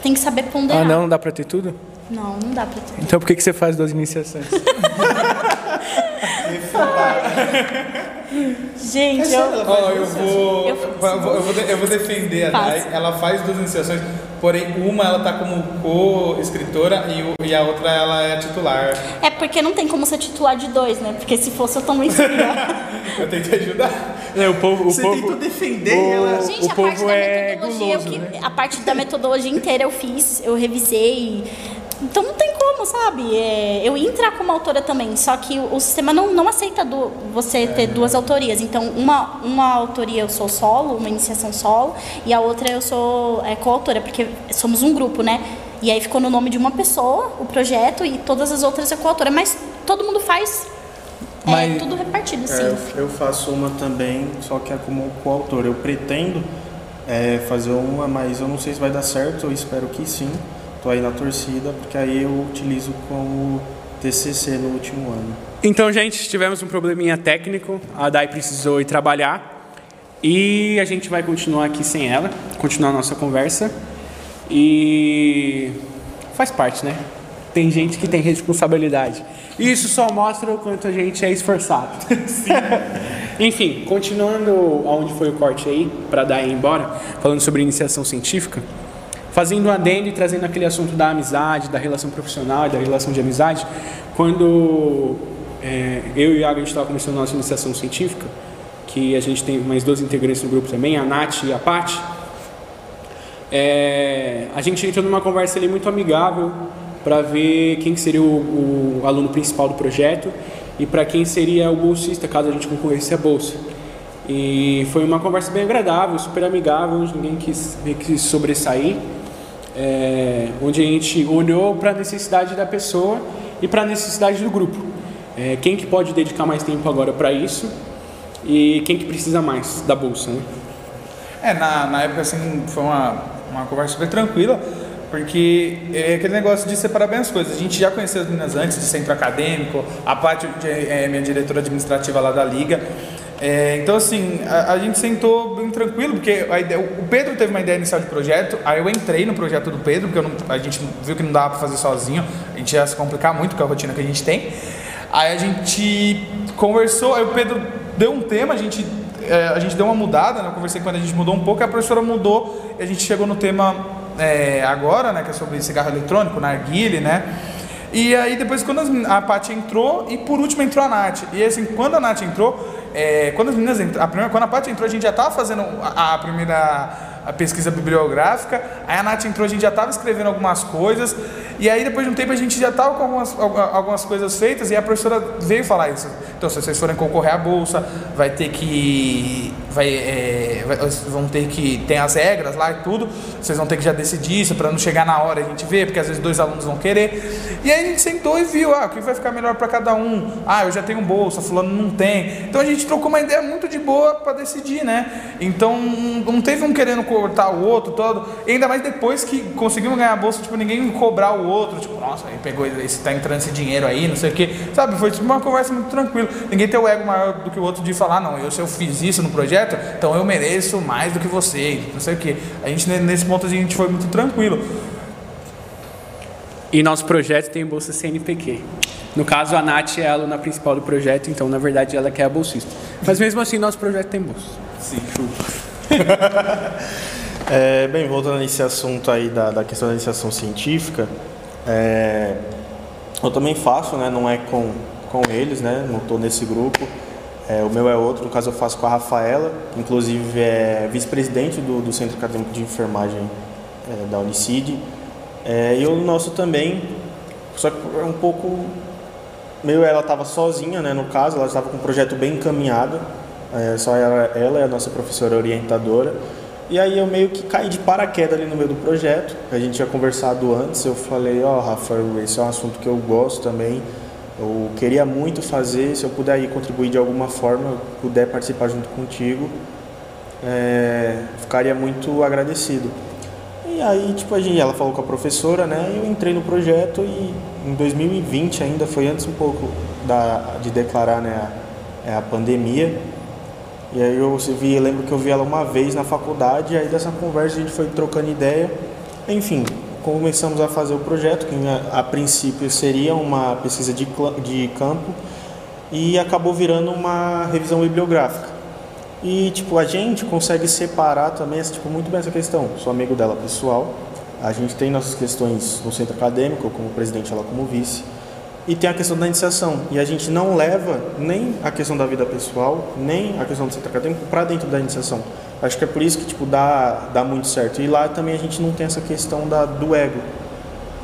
tem que saber ponderar. Ah, não, não dá pra ter tudo? Não, não dá pra ter. Então por que, que você faz duas iniciações? Gente, eu, Ó, eu vou, Eu vou, eu, vou eu vou defender a. Dai. Ela faz duas iniciações, porém uma ela tá como co-escritora e, e a outra ela é titular. É porque não tem como ser titular de dois, né? Porque se fosse eu também seria. Eu tentei ajudar. É, o povo, o Você povo, tentou defender o- ela. Gente, o a parte povo da é metodologia, guloso, eu que- né? a parte da metodologia inteira eu fiz, eu revisei. Então não tem como, sabe? É, eu entrar como autora também, só que o, o sistema não, não aceita du- você ter duas autorias. Então, uma, uma autoria eu sou solo, uma iniciação solo, e a outra eu sou é, coautora, porque somos um grupo, né? E aí ficou no nome de uma pessoa o projeto e todas as outras é coautora, mas todo mundo faz é, Mas- tudo repartido, É, sim. eu- eu faço uma também, só que é como coautor. Eu pretendo é, fazer uma, mas eu não sei se vai dar certo, eu espero que sim. Tô aí na torcida, porque aí eu utilizo como TCC no último ano. Então, gente, tivemos um probleminha técnico. A Dai precisou ir trabalhar. E a gente vai continuar aqui sem ela, continuar a nossa conversa. E faz parte, né? Tem gente que tem responsabilidade. Isso só mostra o quanto a gente é esforçado. Enfim, continuando aonde foi o corte aí, para dar ir embora, falando sobre iniciação científica, fazendo um adendo e trazendo aquele assunto da amizade, da relação profissional e da relação de amizade, quando é, eu e o Iago a gente estava começando a nossa iniciação científica, que a gente tem mais dois integrantes no grupo também, a Nath e a Paty, é, a gente entrou numa conversa ali muito amigável para ver quem seria o, o, aluno principal do projeto e para quem seria o bolsista, caso a gente concorresse à bolsa. E foi uma conversa bem agradável, super amigável, ninguém quis sobressair, é, onde a gente olhou para a necessidade da pessoa e para a necessidade do grupo. É, quem que pode dedicar mais tempo agora para isso e quem que precisa mais da bolsa, né? É, na, na época assim foi uma, uma conversa super tranquila, porque é aquele negócio de separar bem as coisas. A gente já conhecia as meninas antes de centro acadêmico, a parte é minha diretora administrativa lá da liga. É, então, assim, a, a, gente sentou bem tranquilo, porque ideia, o Pedro teve uma ideia inicial de projeto, aí eu entrei no projeto do Pedro, porque não, a gente viu que não dava para fazer sozinho, a gente ia se complicar muito com a rotina que a gente tem. Aí a gente conversou, aí o Pedro deu um tema, a gente, é, a gente deu uma mudada, né? eu conversei quando a gente mudou um pouco, a professora mudou e a gente chegou no tema é, agora, né, que é sobre cigarro eletrônico, narguile, né? E aí depois quando a Paty entrou e por último entrou a Nath. E assim, quando a Nath entrou, é, quando as meninas entraram, a primeira, quando a Paty entrou, a gente já estava fazendo a, a primeira a pesquisa bibliográfica. Aí a Nath entrou, a gente já estava escrevendo algumas coisas. E aí, depois de um tempo, a gente já estava com algumas, algumas coisas feitas. E a professora veio falar isso. Então, se vocês forem concorrer à bolsa, vai ter que. Vai, é, vai, vão ter que. Tem as regras lá e tudo. Vocês vão ter que já decidir isso para não chegar na hora a gente ver, porque às vezes dois alunos vão querer. E aí a gente sentou e viu, ah, o que vai ficar melhor para cada um. Ah, eu já tenho bolsa, fulano não tem. Então a gente trocou uma ideia muito de boa para decidir, né? Então não teve um querendo cortar o outro todo. E ainda mais depois que conseguimos ganhar a bolsa, tipo, ninguém cobrar o outro, tipo, nossa, aí pegou esse tá entrando esse dinheiro aí, não sei o que. Sabe, foi tipo uma conversa muito tranquila. Ninguém tem o ego maior do que o outro de falar, não, eu se eu fiz isso no projeto, então eu mereço mais do que você, não sei o que. A gente nesse ponto a gente foi muito tranquilo. E nosso projeto tem bolsa CNPq. No caso, a Nath é a aluna principal do projeto, então na verdade ela que é a bolsista. Mas mesmo assim, nosso projeto tem bolsa. Sim, é, bem, voltando nesse assunto aí da, da questão da iniciação científica, é, eu também faço, né, não é com, com eles, né, não estou nesse grupo. É, o meu é outro, no caso eu faço com a Rafaela, inclusive é vice-presidente do, do Centro Acadêmico de Enfermagem é, da Unicid. É, e o nosso também, só que é um pouco. Meio ela estava sozinha, né, no caso, ela estava com um projeto bem encaminhado, é, só ela, ela é a nossa professora orientadora. E aí eu meio que caí de paraquedas ali no meio do projeto. A gente tinha conversado antes, eu falei, ó, oh, Rafa, esse é um assunto que eu gosto também. Eu queria muito fazer, se eu puder aí contribuir de alguma forma, puder participar junto contigo, é, ficaria muito agradecido. E aí, tipo, a gente, ela falou com a professora, né? Eu entrei no projeto e em 2020 ainda, foi antes um pouco da, de declarar né, a, a pandemia. E aí eu vi, lembro que eu vi ela uma vez na faculdade, aí dessa conversa a gente foi trocando ideia. Enfim, começamos a fazer o projeto, que a, princípio seria uma pesquisa de, de campo, e acabou virando uma revisão bibliográfica. E tipo, a gente consegue separar também tipo, muito bem essa questão. Sou amigo dela pessoal. A gente tem nossas questões no centro acadêmico, como presidente, ela como vice. E tem a questão da iniciação. E a gente não leva nem a questão da vida pessoal, nem a questão do centro acadêmico para dentro da iniciação. Acho que é por isso que tipo, dá, dá muito certo. E lá também a gente não tem essa questão da, do ego.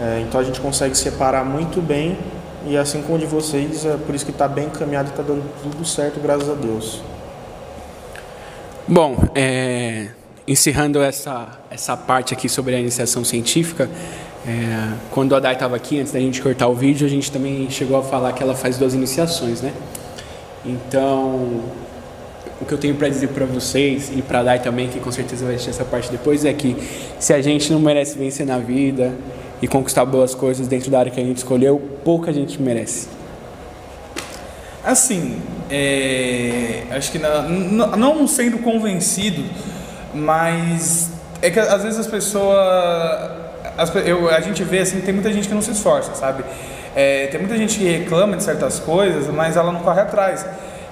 É, então a gente consegue separar muito bem. E assim como de vocês, é por isso que está bem encaminhado e está dando tudo certo, graças a Deus. Bom, é, encerrando essa, essa parte aqui sobre a iniciação científica, é, quando a Dai estava aqui, antes da gente cortar o vídeo, a gente também chegou a falar que ela faz duas iniciações, né? Então, o que eu tenho para dizer para vocês e para Dai também, que com certeza vai assistir essa parte depois, é que se a gente não merece vencer na vida, e conquistar boas coisas dentro da área que a gente escolheu, pouca gente merece. Assim, é, acho que na- não sendo convencido, mas é que às vezes as pessoas, as eu, a gente vê assim, tem muita gente que não se esforça, sabe? É, tem muita gente que reclama de certas coisas, mas ela não corre atrás.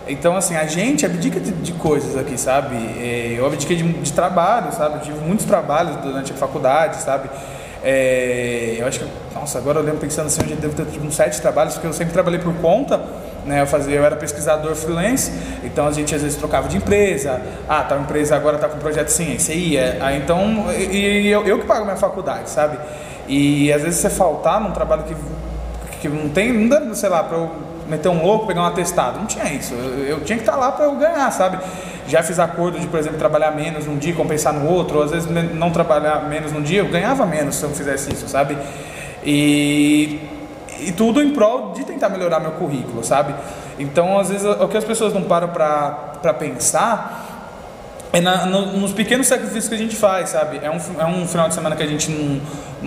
Então, assim, a gente abdica de, de coisas aqui, sabe? É, eu abdiquei de, de trabalho, sabe? Eu tive muitos trabalhos durante a faculdade, sabe? É, eu acho que, nossa, agora eu lembro pensando assim, eu já devo ter tido uns sete trabalhos, porque eu sempre trabalhei por conta, né? Eu fazia, eu era pesquisador freelance, então a gente às vezes trocava de empresa, ah, tal empresa agora tá com projeto sim, você ia, ah, então, e, e eu, eu que pago minha faculdade, sabe? E às vezes você faltar num trabalho que, que não tem, não dá, sei lá, pra eu meter um louco, pegar um atestado, não tinha isso, eu, eu tinha que estar lá para eu ganhar, sabe? Já fiz acordo de, por exemplo, trabalhar menos num dia compensar no outro, ou às vezes não trabalhar menos num dia, eu ganhava menos se eu fizesse isso, sabe? E, e tudo em prol de tentar melhorar meu currículo, sabe? Então, às vezes, o que as pessoas não param para pensar é na- no- nos pequenos sacrifícios que a gente faz, sabe? É um, é um final de semana que a gente não,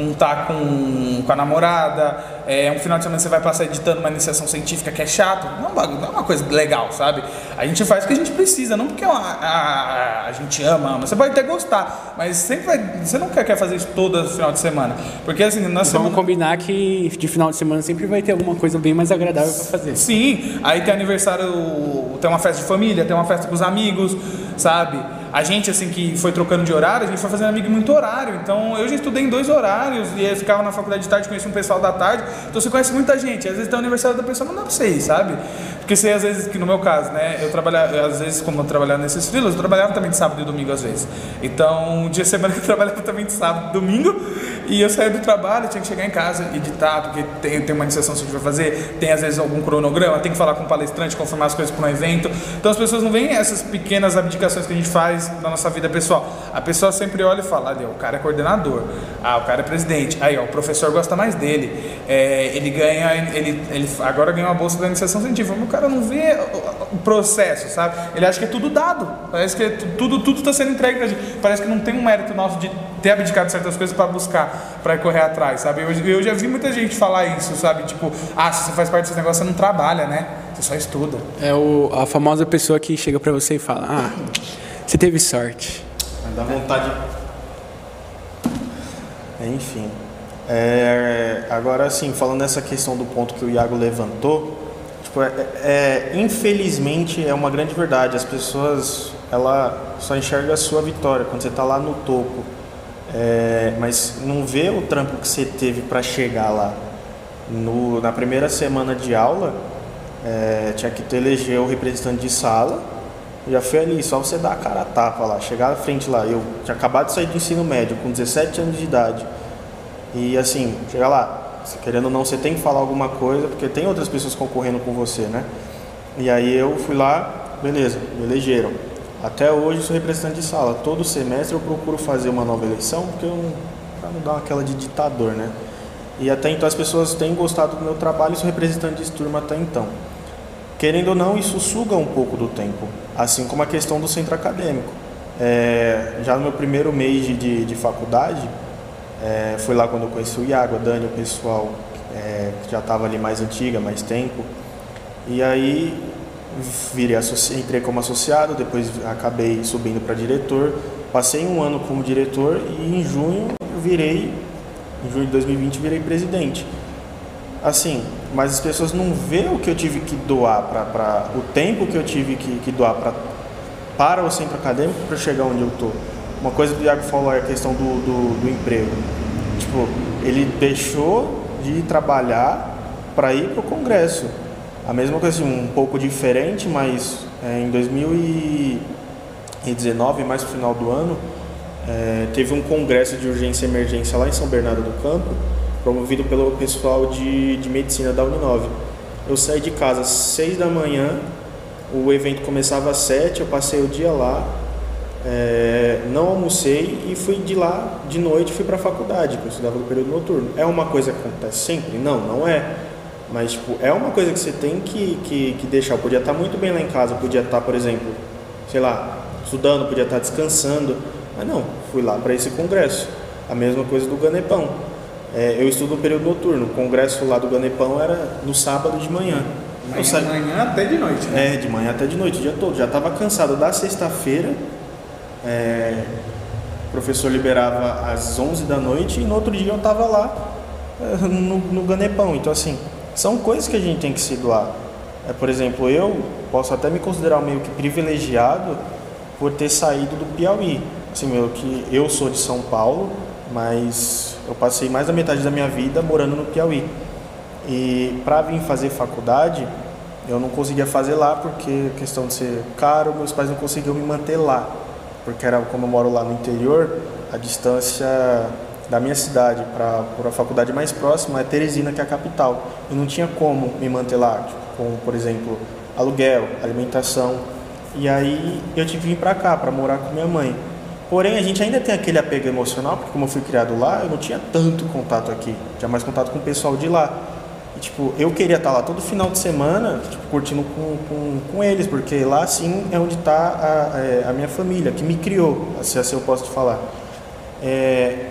não tá com, com a namorada, é um final de semana você vai passar editando uma iniciação científica que é chato, não é não é uma coisa legal, sabe? A gente faz o que a gente precisa, não porque é uma- a, a gente ama, ama. Você pode até gostar, mas sempre vai, você não quer, quer fazer isso todo final de semana. Porque assim, na Vamos semana. combinar que de final de semana sempre vai ter alguma coisa bem mais agradável para fazer. Sim, aí tem aniversário, tem uma festa de família, tem uma festa com os amigos, sabe? A gente, assim, que foi trocando de horário, a gente foi fazendo amigo muito horário. Então, eu já estudei em dois horários e ficava na faculdade de tarde, conheci um pessoal da tarde. Então, você conhece muita gente. Às vezes tem o aniversário da pessoa, não dá pra você ir, sabe? Porque você, às vezes, que no meu caso, né? Eu trabalhava, às vezes, como eu trabalhava nesses filas, eu trabalhava também de sábado e domingo, às vezes. Então, um dia de semana que eu trabalhava também de sábado e domingo. E eu saía do trabalho, tinha que chegar em casa, editar, porque tem, tem uma iniciação que vai fazer, tem às vezes algum cronograma, tem que falar com o palestrante, confirmar as coisas para um evento. Então as pessoas não veem essas pequenas abdicações que a gente faz na nossa vida pessoal. A pessoa sempre olha e fala, ali, ó, o cara é coordenador, ah, o cara é presidente, aí ó, o professor gosta mais dele, é, ele ganha, ele, ele agora ganha uma bolsa da iniciação científica, mas o cara não vê o, processo, sabe? Ele acha que é tudo dado, parece que é tu- tudo tudo está sendo entregue pra gente, parece que não tem um mérito nosso de ter abdicado certas coisas para buscar, para correr atrás, sabe? Eu, eu já vi muita gente falar isso, sabe? Tipo, ah, se você faz parte desse negócio, você não trabalha, né? Você só estuda. É o, a famosa pessoa que chega pra você e fala: Ah, você teve sorte. Dá vontade. Enfim. É, agora, assim, falando nessa questão do ponto que o Iago levantou, tipo, é, é- infelizmente é uma grande verdade. As pessoas ela só enxerga a sua vitória quando você está lá no topo, É, mas não vê o trampo que você teve para chegar lá. No, na primeira semana de aula, é, tinha que ter eleger o representante de sala. Já foi ali, só você dar a cara a tapa lá, chegar na frente lá. Eu tinha acabado de sair do ensino médio, com 17 anos de idade. E assim, chegar lá, querendo ou não, você tem que falar alguma coisa, porque tem outras pessoas concorrendo com você, né? E aí eu fui lá, beleza, me elegeram. Até hoje sou representante de sala. Todo semestre eu procuro fazer uma nova eleição, porque eu pra não dar aquela de ditador, né? E até então as pessoas têm gostado do meu trabalho e sou representante de turma até então. Querendo ou não, isso suga um pouco do tempo, assim como a questão do centro acadêmico. É, já no meu primeiro mês de, de, de faculdade, é, foi lá quando eu conheci o Iago, a Dani, o pessoal é, que já estava ali mais antiga, mais tempo. E aí virei entrei como associado, depois acabei subindo para diretor. Passei um ano como diretor e em junho virei, em junho de 2020 virei presidente. Assim, mas as pessoas não vê o que eu tive que doar para o tempo que eu tive que, que doar pra, para o centro acadêmico para chegar onde eu tô. Uma coisa que o Iago falou é a questão do, do, do emprego. Tipo, ele deixou de trabalhar para ir para o congresso. A mesma coisa, assim, um pouco diferente, mas é, em 2019, mais no final do ano, é, teve um congresso de urgência e emergência lá em São Bernardo do Campo, promovido pelo pessoal de, de medicina da Uninove. Eu saí de casa às 6 da manhã, o evento começava às 7, eu passei o dia lá, é, não almocei e fui de lá de noite fui para a faculdade, porque eu estudava no período noturno. É uma coisa que acontece sempre? Não, não é. Mas tipo, é uma coisa que você tem que, que, que deixar. Eu podia estar muito bem lá em casa, podia estar, por exemplo, sei lá, estudando, podia estar descansando. Mas não, fui lá para esse congresso. A mesma coisa do Ganepão. É, eu estudo no período noturno. O congresso lá do Ganepão era no sábado de manhã. De saí- manhã até de noite, né? é, de manhã até de noite, o dia todo. Já estava cansado da sexta-feira. É, o professor liberava às 11 da noite e no outro dia eu estava lá é, no, no Ganepão. Então, assim, são coisas que a gente tem que se doar. É, por exemplo, eu posso até me considerar meio que privilegiado por ter saído do Piauí. Assim, meio que eu sou de São Paulo, mas eu passei mais da metade da minha vida morando no Piauí. E para vir fazer faculdade, eu não conseguia fazer lá porque questão de ser caro, meus pais não conseguiam me manter lá. Porque era como eu moro lá no interior, a distância da minha cidade para a faculdade mais próxima é Teresina, que é a capital. Eu não tinha como me manter lá, tipo, com, por exemplo, aluguel, alimentação. E aí eu tive que vir para cá para morar com minha mãe. Porém, a gente ainda tem aquele apego emocional, porque como eu fui criado lá, eu não tinha tanto contato aqui. Tinha mais contato com o pessoal de lá. E, tipo, eu queria estar lá todo final de semana, tipo, curtindo com, com, com eles, porque lá sim é onde está a, é, a minha família, que me criou, se assim eu posso te falar. É,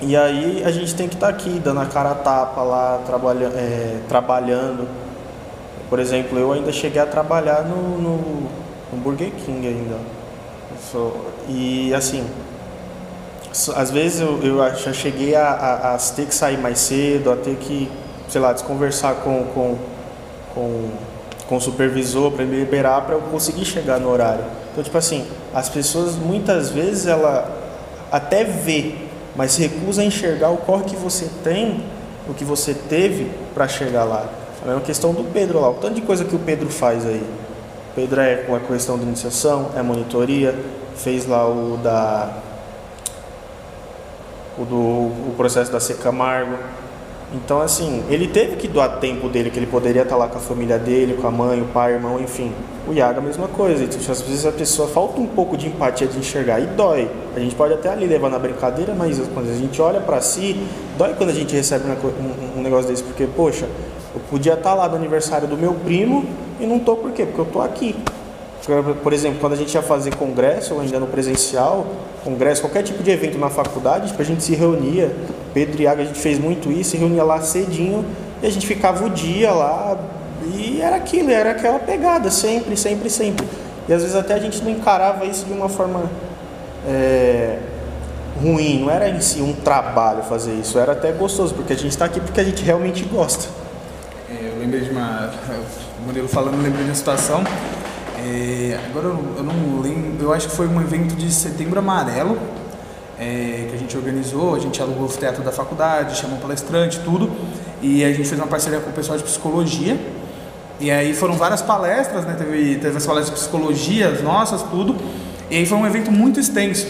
e aí a gente tem que estar aqui, dando a cara a tapa lá, trabalha, é, trabalhando. Por exemplo, eu ainda cheguei a trabalhar no, no, no Burger King ainda. E assim, às vezes eu, eu já cheguei a, a, a ter que sair mais cedo, a ter que, sei lá, desconversar com, com, com, com o supervisor para me liberar para eu conseguir chegar no horário. Então, tipo assim, as pessoas muitas vezes ela até vê, mas recusa a enxergar o corre que você tem, o que você teve para chegar lá. A mesma questão do Pedro lá, o tanto de coisa que o Pedro faz aí. O Pedro é com a questão de iniciação, é monitoria, fez lá o da o do o processo da C Camargo. Então assim, ele teve que doar tempo dele, que ele poderia estar lá com a família dele, com a mãe, o pai, o irmão, enfim. O Iago a mesma coisa. Então, às vezes a pessoa falta um pouco de empatia de enxergar e dói. A gente pode até ali levar na brincadeira, mas quando a gente olha pra si, dói quando a gente recebe um, um negócio desse, porque poxa, eu podia estar lá no aniversário do meu primo e não tô por quê? Porque eu tô aqui. Por exemplo, quando a gente ia fazer congresso, ou ainda no presencial, congresso, qualquer tipo de evento na faculdade, tipo, a gente se reunia, Pedro e Iago, a gente fez muito isso, se reunia lá cedinho e a gente ficava o dia lá e era aquilo, era aquela pegada, sempre, sempre, sempre. E às vezes até a gente não encarava isso de uma forma é, ruim, não era em si um trabalho fazer isso, era até gostoso, porque a gente está aqui porque a gente realmente gosta. É, Eu lembrei de uma. O Murilo falando, lembrei de uma situação. É, agora eu, não- eu não lembro. Eu acho que foi um evento de setembro amarelo é, que a gente organizou. A gente alugou o teatro da faculdade, chamou um palestrante, tudo. E a gente fez uma parceria com o pessoal de psicologia. E aí foram várias palestras, né? Teve, teve as palestras de psicologia, as nossas, tudo. E aí foi um evento muito extenso.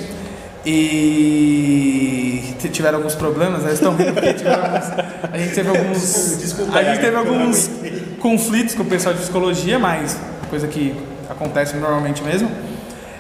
E tiveram alguns problemas, né? Estão vendo porque tiveram alguns, a gente teve alguns Desculpa, a gente teve alguns conflitos com o pessoal de psicologia, mas coisa que acontece normalmente mesmo.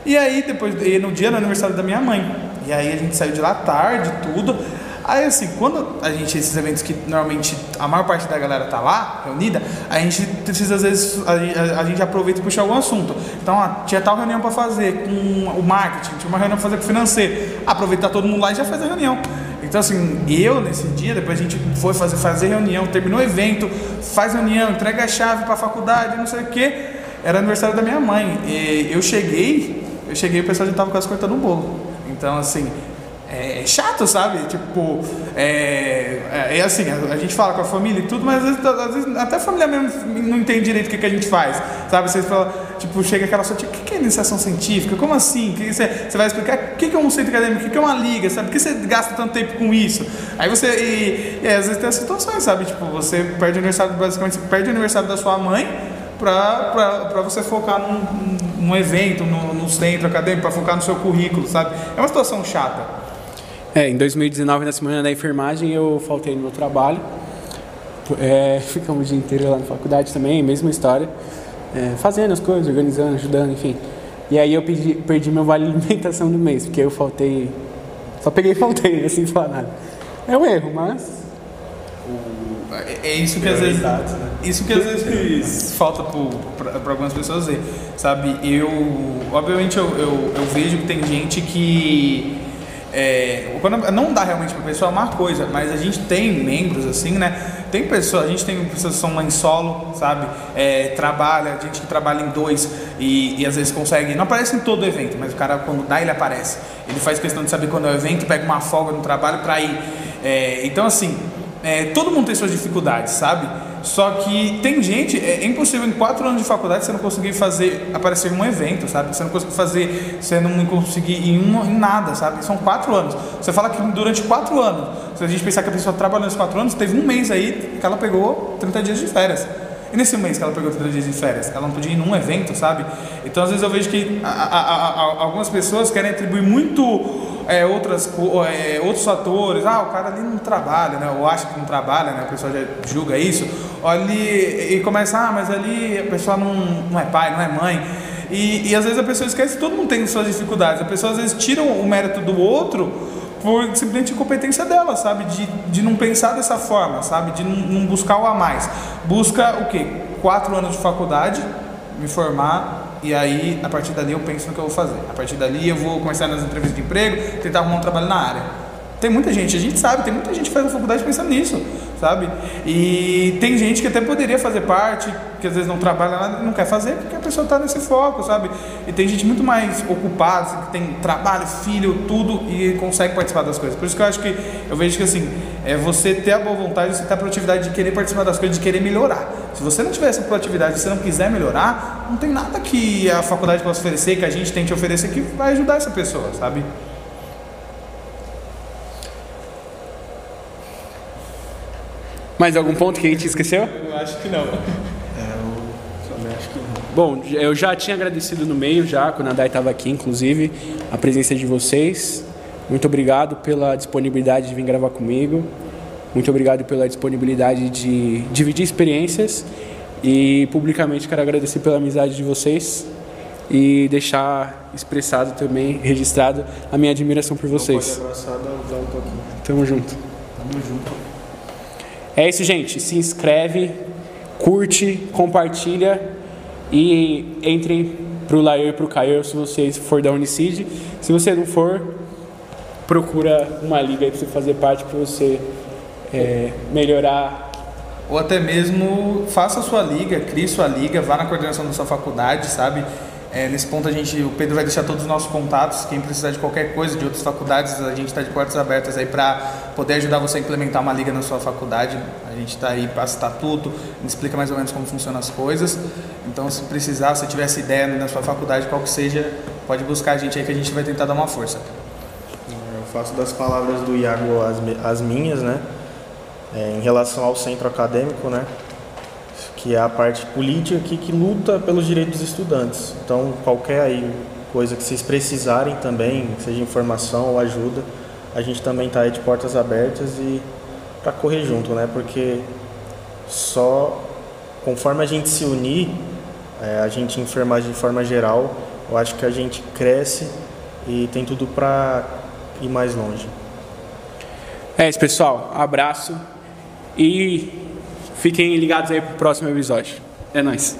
E aí depois e no dia do aniversário da minha mãe. E aí a gente saiu de lá tarde, tudo. Aí assim, quando a gente esses eventos que normalmente a maior parte da galera tá lá, reunida, a gente precisa às vezes a, a- a gente aproveita e puxa algum assunto. Então, ó, tinha tal reunião para fazer com o marketing, tinha uma reunião para fazer com o financeiro. Aproveitar todo mundo lá e já faz a reunião. Então assim, eu nesse dia, depois a gente foi fazer, fazer reunião, terminou o evento, faz reunião, entrega a chave para a faculdade, não sei o que. Era aniversário da minha mãe. E eu cheguei, eu cheguei e o pessoal já tava quase cortando o bolo. Então assim, é chato, sabe? Tipo, é, é, é assim, a, a gente fala com a família e tudo, mas às vezes, às vezes até a família mesmo não entende direito o que, que a gente faz, sabe? Você fala, tipo, chega aquela sua, tipo, o que, que é iniciação científica? Como assim? Que você, você vai explicar o que, que é um centro acadêmico, o que, que é uma liga, sabe? Por que você gasta tanto tempo com isso? Aí você, e, e às vezes tem as situações, sabe? Tipo, você perde o aniversário, basicamente, você perde o aniversário da sua mãe pra você focar num, num evento, no, no centro acadêmico, pra focar no seu currículo, sabe? É uma situação chata. É, em 2019, na semana da enfermagem, eu faltei no meu trabalho. É, ficamos o dia inteiro lá na faculdade também, mesma história. É, fazendo as coisas, organizando, ajudando, enfim. E aí eu pedi- perdi meu vale alimentação do mês, porque eu faltei. Só peguei e faltei, assim, falar nada. É um erro, mas. É, é isso que às vezes. Né? Isso que às vezes falta para algumas pessoas ver. Sabe, eu. Obviamente eu, eu, eu vejo que tem gente que. é, quando não dá realmente para a pessoa uma coisa, mas a gente tem membros assim, né? Tem pessoas, a gente tem pessoas que são mãe solo, sabe? É, trabalha, gente que trabalha em dois e, e, às vezes consegue, não aparece em todo evento, mas o cara quando dá ele aparece. Ele faz questão de saber quando é o evento, pega uma folga no trabalho para ir. É, então assim, é, todo mundo tem suas dificuldades, sabe? Só que tem gente, é impossível em quatro anos de faculdade você não conseguir fazer aparecer em um evento, sabe? Você não conseguir fazer, você não conseguir em, um, em nada, sabe? São quatro anos. Você fala que durante quatro anos, se a gente pensar que a pessoa trabalhou nesses quatro anos, teve um mês aí que ela pegou 30 dias de férias. E nesse mês que ela pegou 30 dias de férias, ela não podia ir num evento, sabe? Então às vezes eu vejo que a, a, a, algumas pessoas querem atribuir muito é, outras, é, outros fatores. Ah, o cara ali não trabalha, né? Ou acha que não trabalha, né? A pessoa já julga isso. Ali, e começa, ah, mas ali a pessoa não, não é pai, não é mãe. E, e às vezes a pessoa esquece que todo mundo tem suas dificuldades. A pessoa às vezes tira o mérito do outro por simplesmente incompetência dela, sabe? De, de não pensar dessa forma, sabe? De não, não buscar o a mais. Busca o quê? Quatro anos de faculdade, me formar, e aí a partir dali eu penso no que eu vou fazer. A partir dali eu vou começar nas entrevistas de emprego, tentar arrumar um trabalho na área. Tem muita gente, a gente sabe, tem muita gente que faz faculdade pensando nisso, sabe? E tem gente que até poderia fazer parte, que às vezes não trabalha nada, não quer fazer, porque a pessoa está nesse foco, sabe? E tem gente muito mais ocupada, assim, que tem trabalho, filho, tudo, e consegue participar das coisas. Por isso que eu acho que, eu vejo que assim, é você ter a boa vontade, você ter a proatividade de querer participar das coisas, de querer melhorar. Se você não tiver essa proatividade, se você não quiser melhorar, não tem nada que a faculdade possa oferecer, que a gente tente oferecer, que vai ajudar essa pessoa, sabe? Mais algum ponto que a gente esqueceu? Eu acho que não. É, eu também acho que não. Bom, eu já tinha agradecido no meio, já, quando a Dai estava aqui, inclusive, a presença de vocês. Muito obrigado pela disponibilidade de vir gravar comigo. Muito obrigado pela disponibilidade de dividir experiências. E publicamente quero agradecer pela amizade de vocês e deixar expressado também, registrado, a minha admiração por vocês. Não pode abraçar, dá um pouquinho. Tamo junto. Tamo junto. É isso, gente. Se inscreve, curte, compartilha e entre pro Lair e pro Caio se você for da Unicid. Se você não for, procura uma liga pra você fazer parte para você é, melhorar. Ou até mesmo faça sua liga, crie sua liga, vá na coordenação da sua faculdade, sabe? É, nesse ponto a gente, o Pedro vai deixar todos os nossos contatos. Quem precisar de qualquer coisa de outras faculdades, a gente está de portas abertas aí para poder ajudar você a implementar uma liga na sua faculdade. A gente está aí para estatuto, explica mais ou menos como funcionam as coisas. Então, se precisar, se tiver essa ideia na sua faculdade, qual que seja, pode buscar a gente aí que a gente vai tentar dar uma força. Eu faço das palavras do Iago as, as minhas, né? É, em relação ao centro acadêmico, né? Que é a parte política que, que luta pelos direitos dos estudantes. Então, qualquer aí coisa que vocês precisarem também, seja informação ou ajuda, a gente também está aí de portas abertas e para correr junto, né? Porque só conforme a gente se unir, é, a gente enfermagem de forma geral, eu acho que a gente cresce e tem tudo para ir mais longe. É isso, pessoal. Abraço e Fiquem ligados aí pro próximo episódio. É nóis.